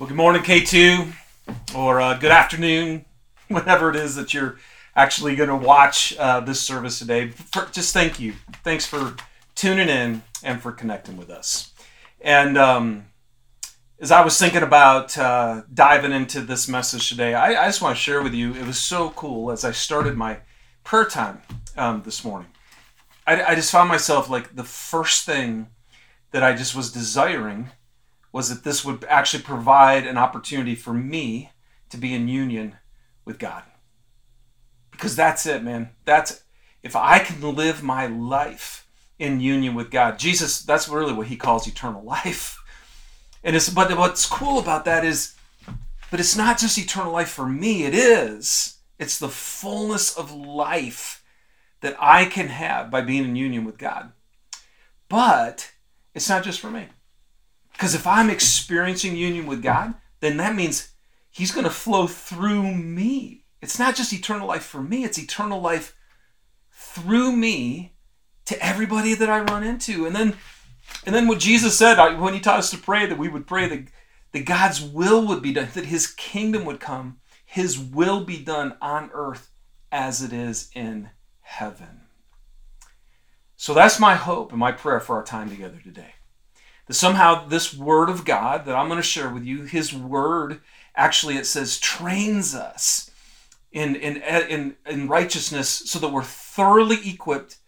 Well, good morning, K2, or uh, good afternoon, whatever it is that you're actually going to watch uh, this service today. For, just thank you. Thanks for tuning in and for connecting with us. And um, as I was thinking about uh, diving into this message today, I, I just want to share with you, it was so cool as I started my prayer time um, this morning. I, I just found myself like the first thing that I just was desiring was that this would actually provide an opportunity for me to be in union with God. Because that's it, man. That's if I can live my life in union with God. Jesus, that's really what he calls eternal life. And it's but what's cool about that is but it's not just eternal life for me, it is. It's the fullness of life that I can have by being in union with God. But it's not just for me. Because if I'm experiencing union with God, then that means He's going to flow through me. It's not just eternal life for me, it's eternal life through me to everybody that I run into. And then and then what Jesus said when he taught us to pray that we would pray that, that God's will would be done, that his kingdom would come, his will be done on earth as it is in heaven. So that's my hope and my prayer for our time together today that somehow this word of God that I'm going to share with you, his word actually it says trains us in, in, in, in righteousness so that we're thoroughly equipped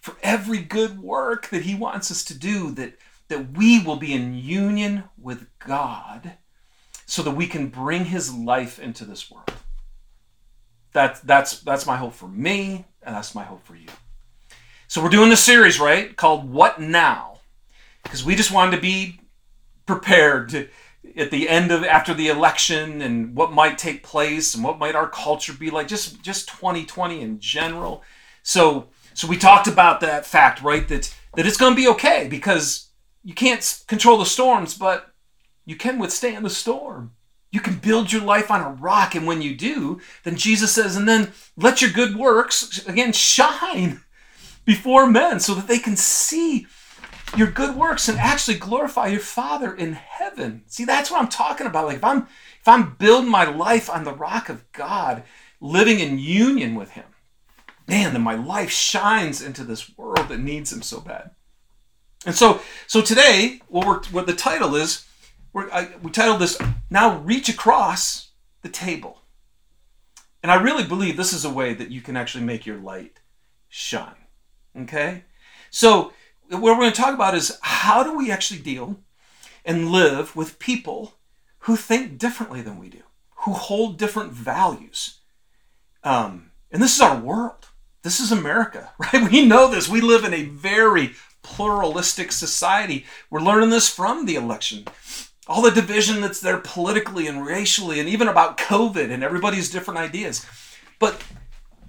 for every good work that he wants us to do, that, that we will be in union with God so that we can bring his life into this world. That, that's, that's my hope for me, and that's my hope for you. So we're doing this series, right, called What Now? Because we just wanted to be prepared to, at the end of after the election and what might take place and what might our culture be like just just 2020 in general. So so we talked about that fact right that that it's going to be okay because you can't control the storms but you can withstand the storm. You can build your life on a rock and when you do then jesus says and then let your good works again shine before men so that they can see your good works and actually glorify your Father in heaven. See, that's what I'm talking about. Like if I'm if I'm building my life on the rock of God, living in union with Him, man, then my life shines into this world that needs Him so bad. And so, so today, what we're what the title is, I, we titled this "Now Reach Across the Table," and I really believe this is a way that you can actually make your light shine. Okay, so what we're going to talk about is how do we actually deal and live with people who think differently than we do, who hold different values. Um, and this is our world. This is America, right? We know this. We live in a very pluralistic society. We're learning this from the election. All the division that's there politically and racially, and even about COVID and everybody's different ideas. But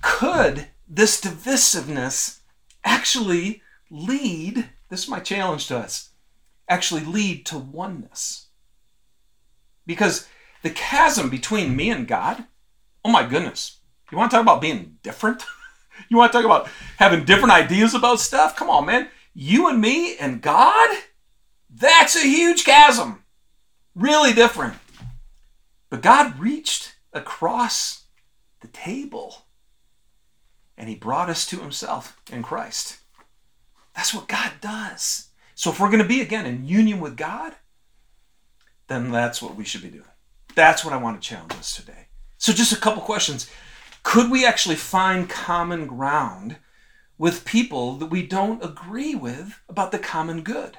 could this divisiveness actually lead, this is my challenge to us, actually lead to oneness. Because the chasm between me and God, oh my goodness, you want to talk about being different? you want to talk about having different ideas about stuff? Come on, man. You and me and God, that's a huge chasm. Really different. But God reached across the table and he brought us to himself in Christ. That's what God does. So if we're going to be again in union with God, then that's what we should be doing. That's what I want to challenge us today. So just a couple questions. Could we actually find common ground with people that we don't agree with about the common good?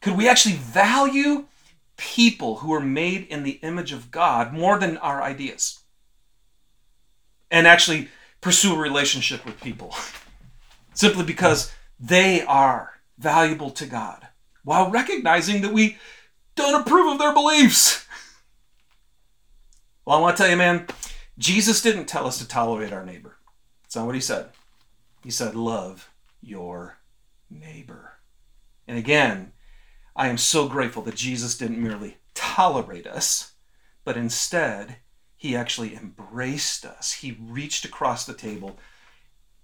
Could we actually value people who are made in the image of God more than our ideas? And actually pursue a relationship with people? simply because they are valuable to God while recognizing that we don't approve of their beliefs. Well, I want to tell you, man, Jesus didn't tell us to tolerate our neighbor. That's not what he said. He said, love your neighbor. And again, I am so grateful that Jesus didn't merely tolerate us, but instead, he actually embraced us. He reached across the table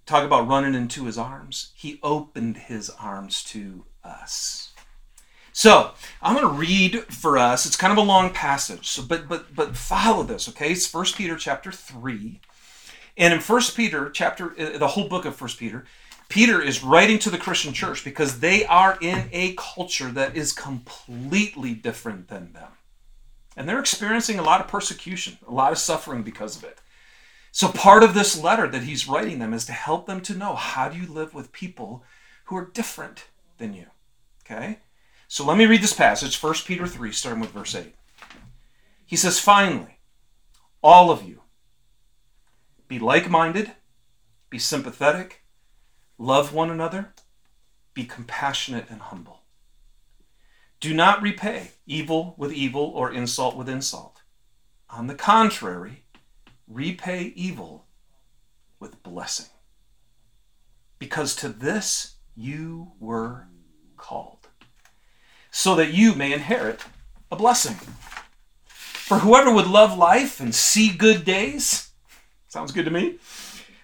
Talk about running into his arms. He opened his arms to us. So I'm going to read for us. It's kind of a long passage, so but but but follow this, okay? It's First Peter chapter three, and in First Peter chapter, uh, the whole book of First Peter, Peter is writing to the Christian church because they are in a culture that is completely different than them, and they're experiencing a lot of persecution, a lot of suffering because of it. So part of this letter that he's writing them is to help them to know how do you live with people who are different than you. Okay? So let me read this passage, 1 Peter 3, starting with verse 8. He says, Finally, all of you, be like minded, be sympathetic, love one another, be compassionate and humble. Do not repay evil with evil or insult with insult. On the contrary, repay evil with blessing. Because to this you were called so that you may inherit a blessing. For whoever would love life and see good days, sounds good to me,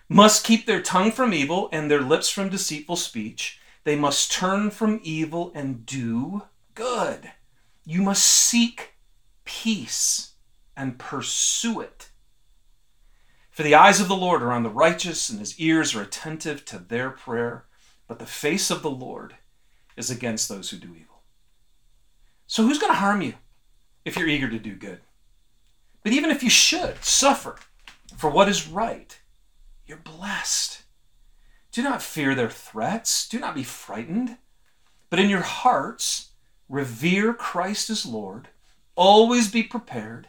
must keep their tongue from evil and their lips from deceitful speech. They must turn from evil and do good. You must seek peace and pursue it. For the eyes of the Lord are on the righteous, and his ears are attentive to their prayer, but the face of the Lord is against those who do evil. So who's going to harm you if you're eager to do good? But even if you should suffer for what is right, you're blessed. Do not fear their threats. Do not be frightened. But in your hearts, revere Christ as Lord. Always be prepared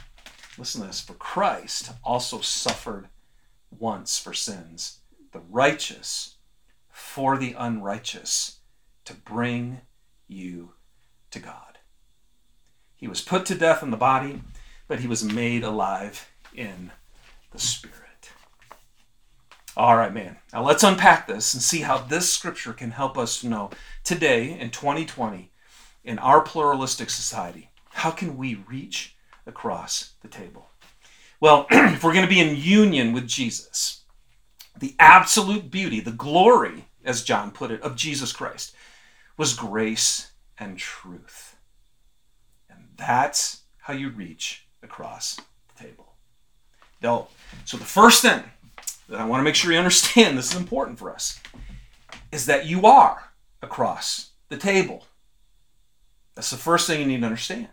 listen to this, for Christ also suffered once for sins, the righteous for the unrighteous, to bring you to God. He was put to death in the body, but he was made alive in the spirit. All right, man. Now let's unpack this and see how this scripture can help us to know today in 2020, in our pluralistic society, how can we reach across the table? Well, if we're going to be in union with Jesus, the absolute beauty, the glory, as John put it, of Jesus Christ was grace and truth. And that's how you reach across the table. So the first thing that I want to make sure you understand, this is important for us, is that you are across the table. That's the first thing you need to understand.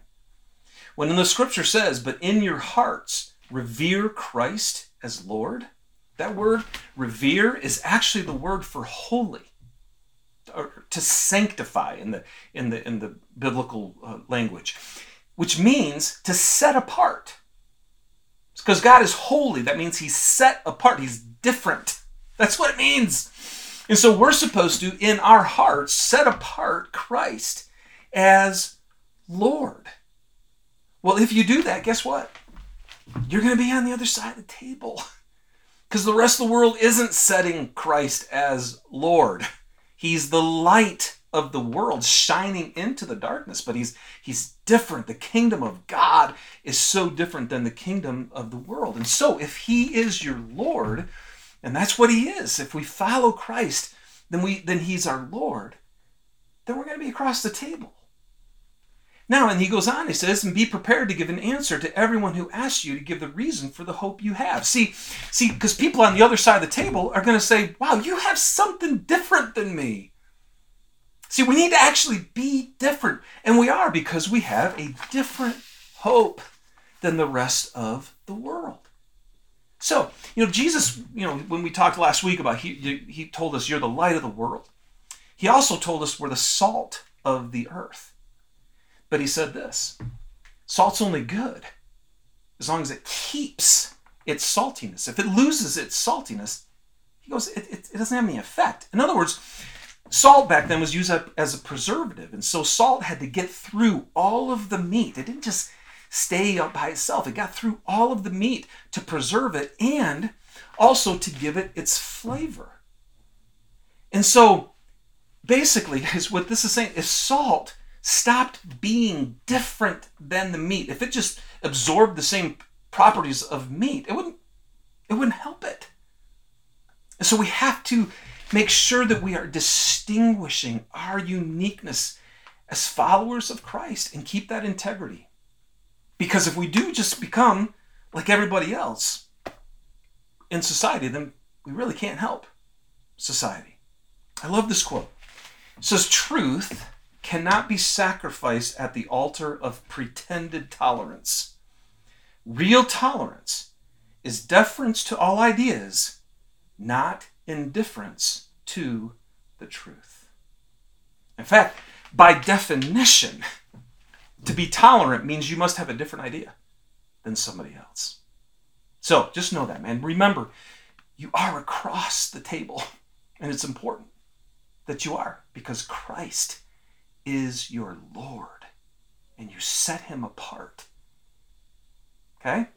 When the scripture says, but in your hearts revere Christ as Lord, that word revere is actually the word for holy or to sanctify in the in the in the biblical uh, language which means to set apart. Because God is holy, that means He's set apart, He's different. That's what it means. And so we're supposed to, in our hearts, set apart Christ as Lord. Well, if you do that, guess what? You're going to be on the other side of the table. Because the rest of the world isn't setting Christ as Lord. He's the light of the world shining into the darkness but he's he's different the kingdom of god is so different than the kingdom of the world and so if he is your lord and that's what he is if we follow christ then we then he's our lord then we're going to be across the table now and he goes on he says and be prepared to give an answer to everyone who asks you to give the reason for the hope you have see see because people on the other side of the table are going to say wow you have something different than me See, we need to actually be different. And we are because we have a different hope than the rest of the world. So, you know, Jesus, you know, when we talked last week about he he told us you're the light of the world. He also told us we're the salt of the earth. But he said this, salt's only good as long as it keeps its saltiness. If it loses its saltiness, he goes, it, it, it doesn't have any effect. In other words, salt back then was used as a preservative. And so salt had to get through all of the meat. It didn't just stay up by itself, it got through all of the meat to preserve it and also to give it its flavor. And so basically, what this is saying is salt stopped being different than the meat, if it just absorbed the same properties of meat, it wouldn't it wouldn't help it. And so we have to make sure that we are distinguishing our uniqueness as followers of Christ and keep that integrity. Because if we do just become like everybody else in society, then we really can't help society. I love this quote. It says, Truth cannot be sacrificed at the altar of pretended tolerance. Real tolerance is deference to all ideas, not indifference to the truth. In fact, by definition, to be tolerant means you must have a different idea than somebody else. So just know that, man. Remember, you are across the table, and it's important that you are because Christ is your Lord and you set him apart. Okay?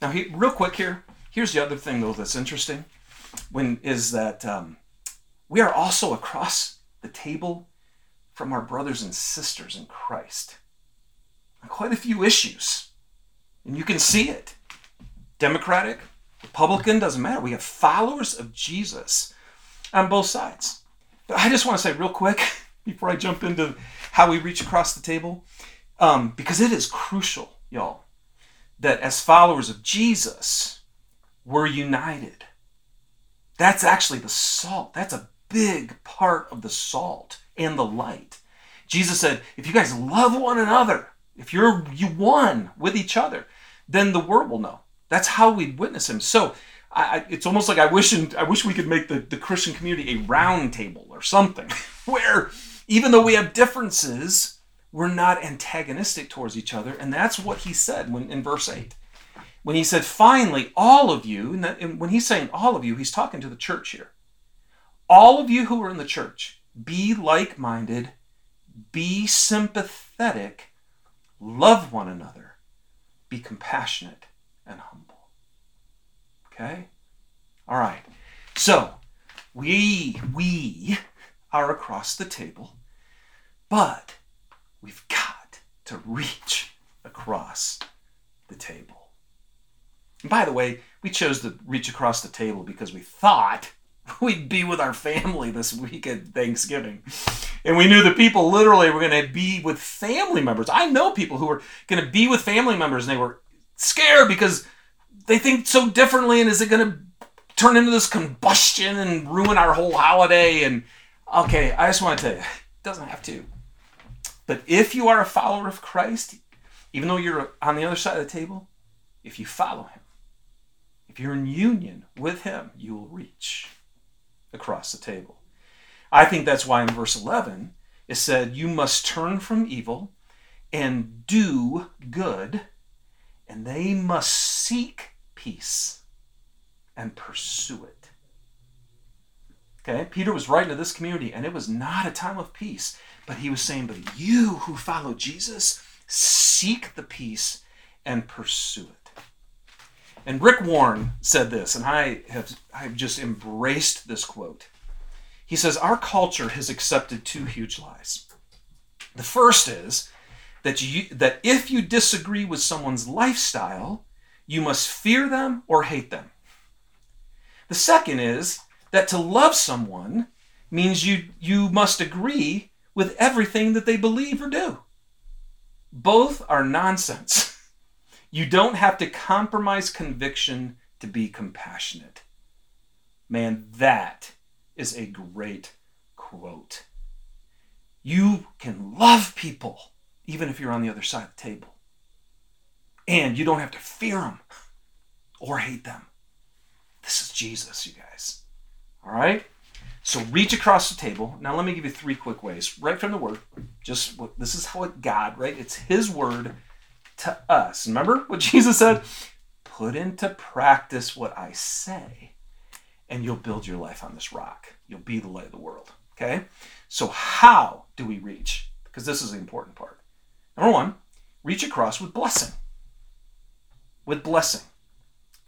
Now, he, real quick here, here's the other thing though that's interesting when is that um, we are also across the table from our brothers and sisters in Christ quite a few issues. And you can see it. Democratic, Republican, doesn't matter. We have followers of Jesus on both sides. But I just want to say real quick before I jump into how we reach across the table, um, because it is crucial, y'all, that as followers of Jesus, we're united. That's actually the salt. That's a big part of the salt and the light. Jesus said, if you guys love one another, if you're you one with each other, then the world will know. That's how we witness him. So I, it's almost like I wish and I wish we could make the, the Christian community a round table or something where even though we have differences, we're not antagonistic towards each other. And that's what he said when in verse 8 when he said, finally, all of you, and, that, and when he's saying all of you, he's talking to the church here. All of you who are in the church, be like minded, be sympathetic, love one another, be compassionate and humble. Okay? All right. So, we, we are across the table, but we've got to reach across the table. And by the way, we chose to reach across the table because we thought we'd be with our family this week at Thanksgiving. And we knew the people literally were going to be with family members. I know people who were going to be with family members and they were scared because they think so differently and is it going to turn into this combustion and ruin our whole holiday and okay, I just want to tell you, it doesn't have to. But if you are a follower of Christ, even though you're on the other side of the table, if you follow him, if you're in union with Him, you will reach across the table. I think that's why in verse 11 it said, You must turn from evil and do good, and they must seek peace and pursue it. Okay, Peter was writing to this community, and it was not a time of peace, but he was saying, But you who follow Jesus, seek the peace and pursue it. And Rick Warren said this, and I have I've just embraced this quote. He says, Our culture has accepted two huge lies. The first is that you that if you disagree with someone's lifestyle, you must fear them or hate them. The second is that to love someone means you you must agree with everything that they believe or do. Both are nonsense. You don't have to compromise conviction to be compassionate. Man, that is a great quote. You can love people even if you're on the other side of the table. And you don't have to fear them or hate them. This is Jesus, you guys. All right? So reach across the table. Now let me give you three quick ways. Right from the word. Just this is how it God, right? It's his word to us. Remember what Jesus said? Put into practice what I say, and you'll build your life on this rock. You'll be the light of the world. Okay? So, how do we reach? Because this is the important part. Number one, reach across with blessing. With blessing.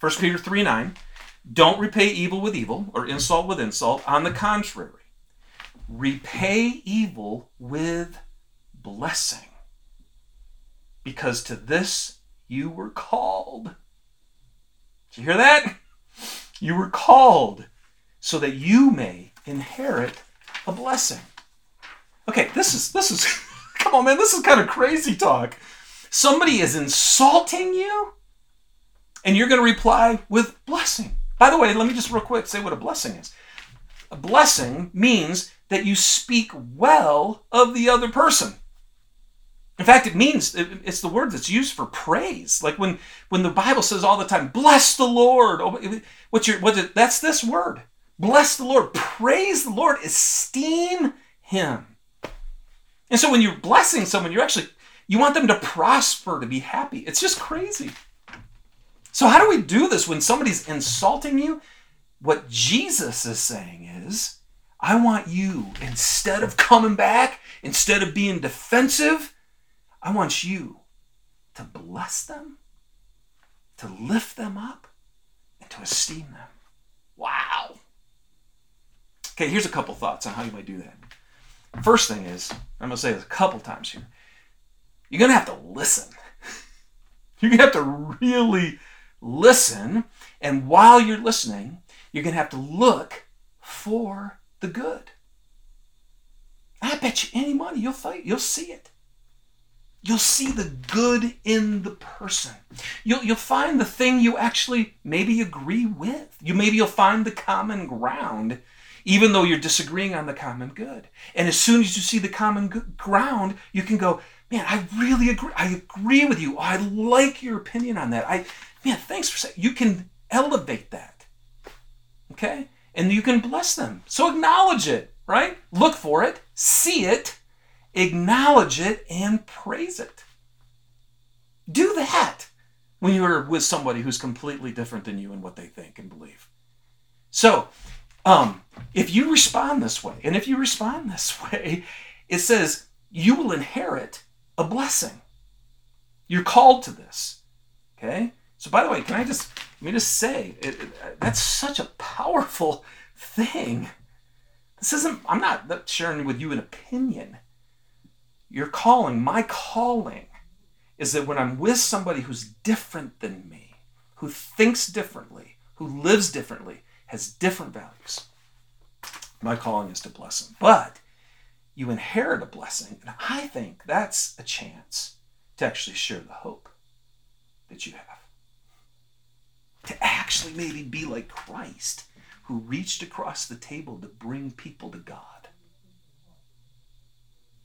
1 Peter 3 9, don't repay evil with evil or insult with insult. On the contrary, repay evil with blessing. Because to this you were called. Did you hear that? You were called so that you may inherit a blessing. Okay, this is this is come on man, this is kind of crazy talk. Somebody is insulting you and you're going to reply with blessing. By the way, let me just real quick say what a blessing is. A blessing means that you speak well of the other person. In fact, it means it's the word that's used for praise. Like when when the Bible says all the time, "Bless the Lord." Oh, what's your what? That's this word. Bless the Lord. Praise the Lord. Esteem Him. And so when you're blessing someone, you're actually you want them to prosper, to be happy. It's just crazy. So how do we do this when somebody's insulting you? What Jesus is saying is, I want you instead of coming back, instead of being defensive I want you to bless them, to lift them up, and to esteem them. Wow. Okay, here's a couple thoughts on how you might do that. First thing is, I'm going to say this a couple times here. You're going to have to listen. You're going to have to really listen. And while you're listening, you're going to have to look for the good. I bet you any money you'll fight, you'll see it. You'll see the good in the person. You'll, you'll find the thing you actually maybe agree with. You maybe you'll find the common ground, even though you're disagreeing on the common good. And as soon as you see the common good, ground, you can go, man, I really agree. I agree with you. I like your opinion on that. I, man, thanks for saying. You can elevate that, okay, and you can bless them. So acknowledge it, right? Look for it, see it, acknowledge it and praise it. Do that when you're with somebody who's completely different than you in what they think and believe. So, um, if you respond this way, and if you respond this way, it says you will inherit a blessing. You're called to this. Okay? So, by the way, can I just let me just say it, it, that's such a powerful thing. This isn't. I'm not sharing with you an opinion. Your calling, my calling, is that when I'm with somebody who's different than me, who thinks differently, who lives differently, has different values, my calling is to bless them. But you inherit a blessing, and I think that's a chance to actually share the hope that you have. To actually maybe be like Christ, who reached across the table to bring people to God.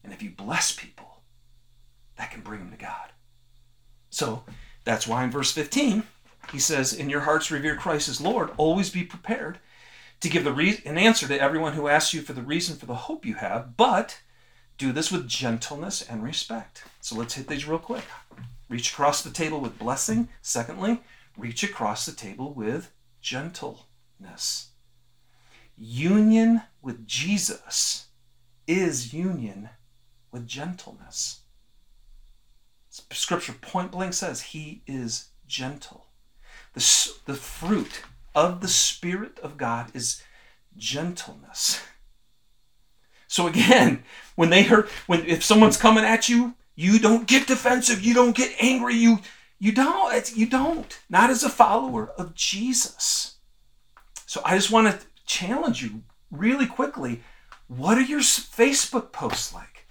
And if you bless people, that can bring them to God. So that's why in verse 15, he says, In your hearts revere Christ as Lord, always be prepared to give the re- an answer to everyone who asks you for the reason for the hope you have, but do this with gentleness and respect. So let's hit these real quick. Reach across the table with blessing. Secondly, reach across the table with gentleness. Union with Jesus is union with gentleness. Scripture point blank says he is gentle. The, the fruit of the Spirit of God is gentleness. So again, when they heard, when if someone's coming at you, you don't get defensive, you don't get angry, you you don't, it's, you don't. Not as a follower of Jesus. So I just want to challenge you really quickly. What are your Facebook posts like?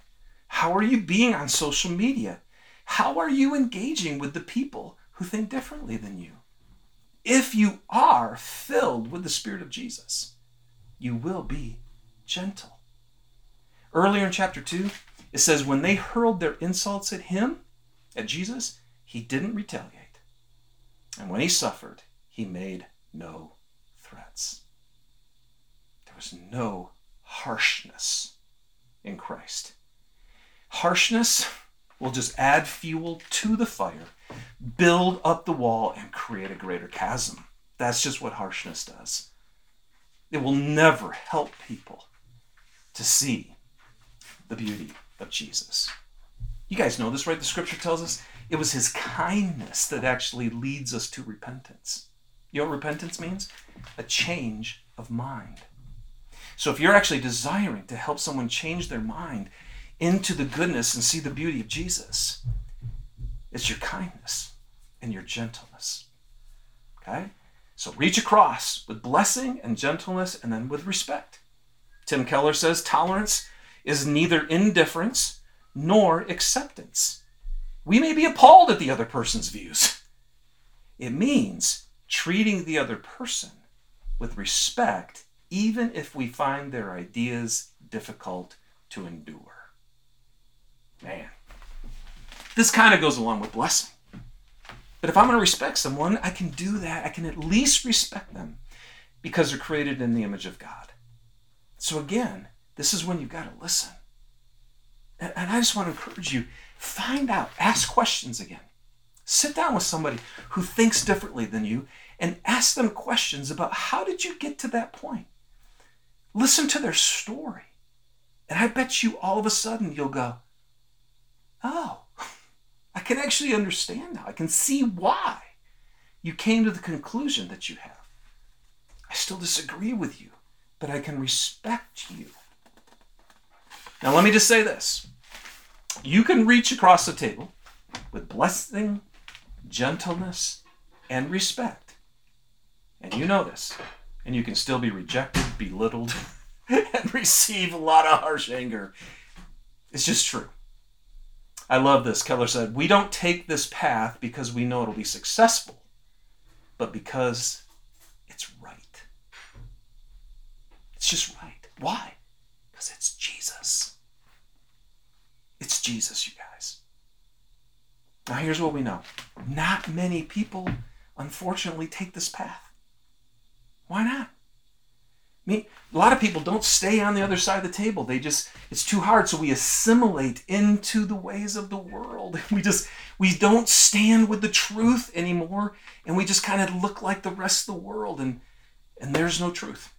How are you being on social media? How are you engaging with the people who think differently than you? If you are filled with the Spirit of Jesus, you will be gentle. Earlier in chapter 2, it says, when they hurled their insults at him, at Jesus, he didn't retaliate. And when he suffered, he made no threats. There was no harshness in Christ. Harshness will just add fuel to the fire, build up the wall, and create a greater chasm. That's just what harshness does. It will never help people. to see the beauty of Jesus. You guys know this, right? The scripture tells us it was his kindness that actually leads us to repentance. You know what repentance means? A change of mind. So if you're actually desiring to help someone change their mind into the goodness and see the beauty of Jesus, it's your kindness and your gentleness. Okay? So reach across with blessing and gentleness and then with respect. Tim Keller says tolerance is neither indifference nor acceptance. We may be appalled at the other person's views. It means treating the other person with respect, even if we find their ideas difficult to endure. Man, this kind of goes along with blessing. But if I'm going to respect someone, I can do that. I can at least respect them because they're created in the image of God. So again, this is when you've got to listen. And, I just want to encourage you find out, ask questions again. Sit down with somebody who thinks differently than you and ask them questions about how did you get to that point? Listen to their story. And I bet you all of a sudden you'll go, oh, I can actually understand now. I can see why you came to the conclusion that you have. I still disagree with you, but I can respect you. Now, let me just say this you can reach across the table with blessing, gentleness, and respect. And you know this. And you can still be rejected, belittled, and receive a lot of harsh anger. It's just true. I love this. Keller said, We don't take this path because we know it'll be successful, but because it's right. It's just right. Why? Because it's Jesus. It's Jesus, you guys. Now, here's what we know not many people, unfortunately, take this path. Why not? I mean, a lot of people don't stay on the other side of the table. They just, it's too hard. So we assimilate into the ways of the world. We just, we don't stand with the truth anymore. And we just kind of look like the rest of the world. And, and there's no truth.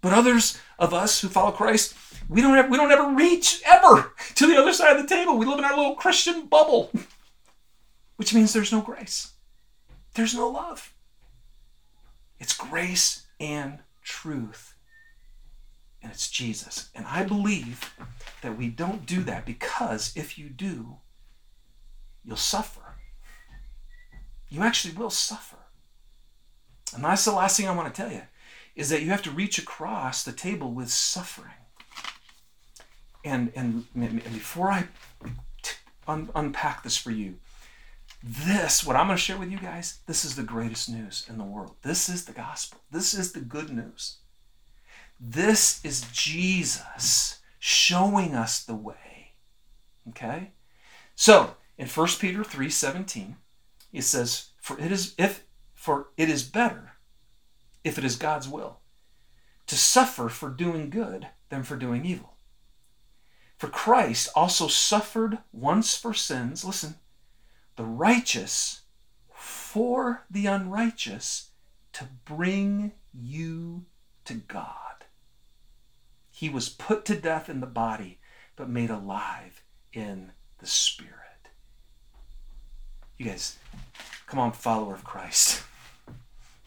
But others of us who follow Christ, we don't, have, we don't ever reach ever to the other side of the table. We live in our little Christian bubble, which means there's no grace. There's no love. It's grace and truth, and it's Jesus. And I believe that we don't do that because if you do, you'll suffer. You actually will suffer. And that's the last thing I want to tell you is that you have to reach across the table with suffering. And, and, and before I t- un- unpack this for you, this, what I'm going to share with you guys, this is the greatest news in the world. This is the gospel. This is the good news. This is Jesus showing us the way. Okay? So, in 1 Peter 3:17, it says, "For it is if for it is better if it is God's will to suffer for doing good than for doing evil." For Christ also suffered once for sins, listen, the righteous for the unrighteous to bring you to God. He was put to death in the body, but made alive in the spirit. You guys, come on, follower of Christ.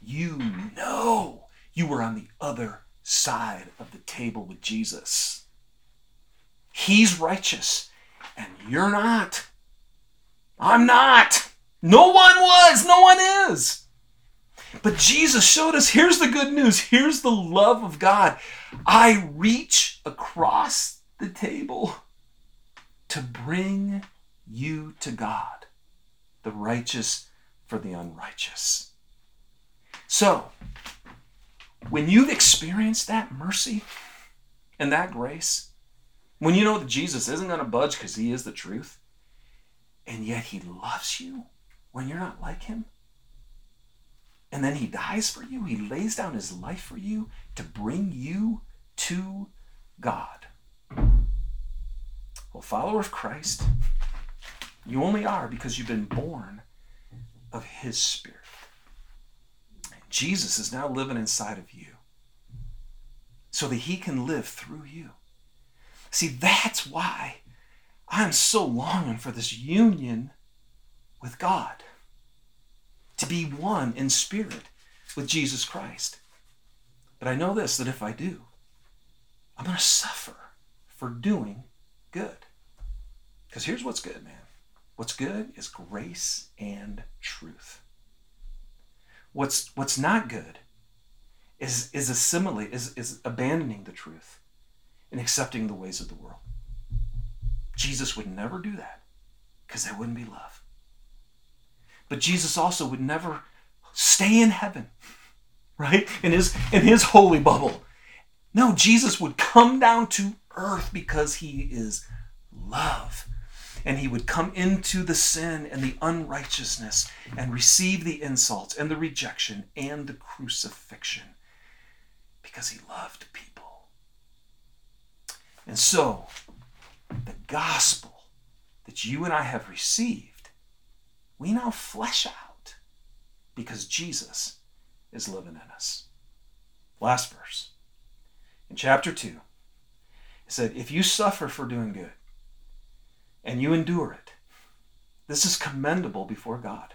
You know you were on the other side of the table with Jesus. He's righteous, and you're not. I'm not. No one was. No one is. But Jesus showed us here's the good news. Here's the love of God. I reach across the table to bring you to God, the righteous for the unrighteous. So, when you've experienced that mercy and that grace, when you know that Jesus isn't going to budge because he is the truth, and yet he loves you when you're not like him. And then he dies for you. He lays down his life for you to bring you to God. Well, follower of Christ, you only are because you've been born of his spirit. Jesus is now living inside of you so that he can live through you. See, that's why I'm so longing for this union with God, to be one in spirit with Jesus Christ. But I know this that if I do, I'm going to suffer for doing good. Because here's what's good, man. What's good is grace and truth. What's what's not good is is assimilate is, is abandoning the truth and accepting the ways of the world. Jesus would never do that because that wouldn't be love. But Jesus also would never stay in heaven, right? In his in his holy bubble. No, Jesus would come down to earth because he is love. And he would come into the sin and the unrighteousness and receive the insults and the rejection and the crucifixion because he loved people. And so, the gospel that you and I have received, we now flesh out because Jesus is living in us. Last verse. In chapter 2, it said, If you suffer for doing good and you endure it, this is commendable before God.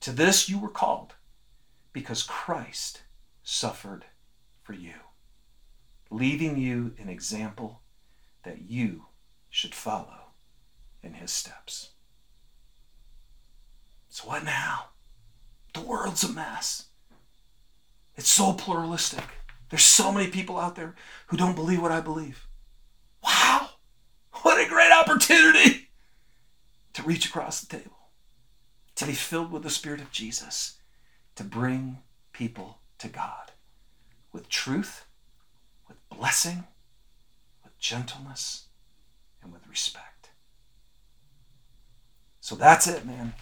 To this you were called because Christ suffered for you, leaving you an example that you should follow in his steps. So, what now? The world's a mess. It's so pluralistic. There's so many people out there who don't believe what I believe. A great opportunity to reach across the table, to be filled with the Spirit of Jesus, to bring people to God with truth, with blessing, with gentleness, and with respect. So that's it, man.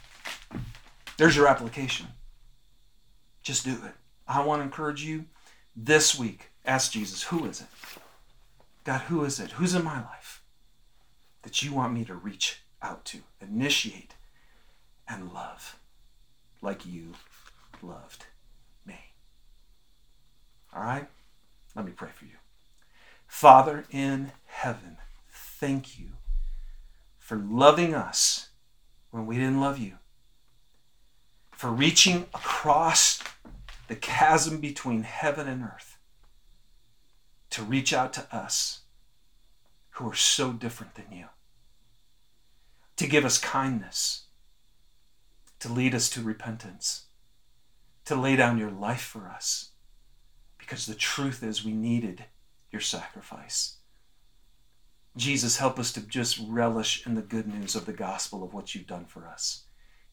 There's your application. Just do it. I want to encourage you this week. Ask Jesus, who is it? God, who is it? Who's in my life that you want me to reach out to, initiate, and love like you loved me? All right? Let me pray for you. Father in heaven, thank you for loving us when we didn't love you, for reaching across the chasm between heaven and earth to reach out to us who are so different than you, to give us kindness, to lead us to repentance, to lay down your life for us because the truth is we needed your sacrifice. Jesus, help us to just relish in the good news of the gospel of what you've done for us.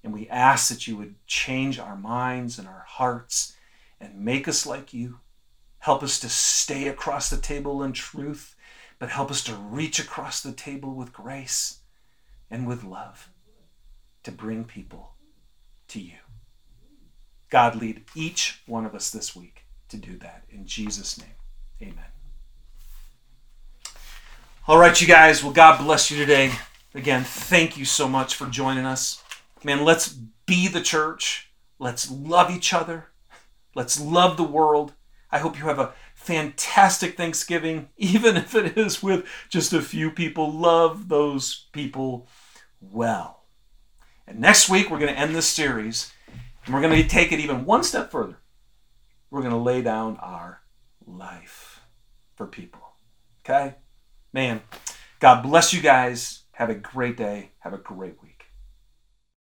And we ask that you would change our minds and our hearts and make us like you. Help us to stay across the table in truth, but help us to reach across the table with grace and with love to bring people to you. God, lead each one of us this week to do that. In Jesus' name, amen. All right, you guys. Well, God bless you today. Again, thank you so much for joining us. Man, let's be the church. Let's love each other. Let's love the world. I hope you have a fantastic Thanksgiving, even if it is with just a few people. Love those people well. And next week, we're going to end this series and we're going to take it even one step further we're going to lay down our life for people. Okay? Man, God bless you guys. Have a great day. Have a great week.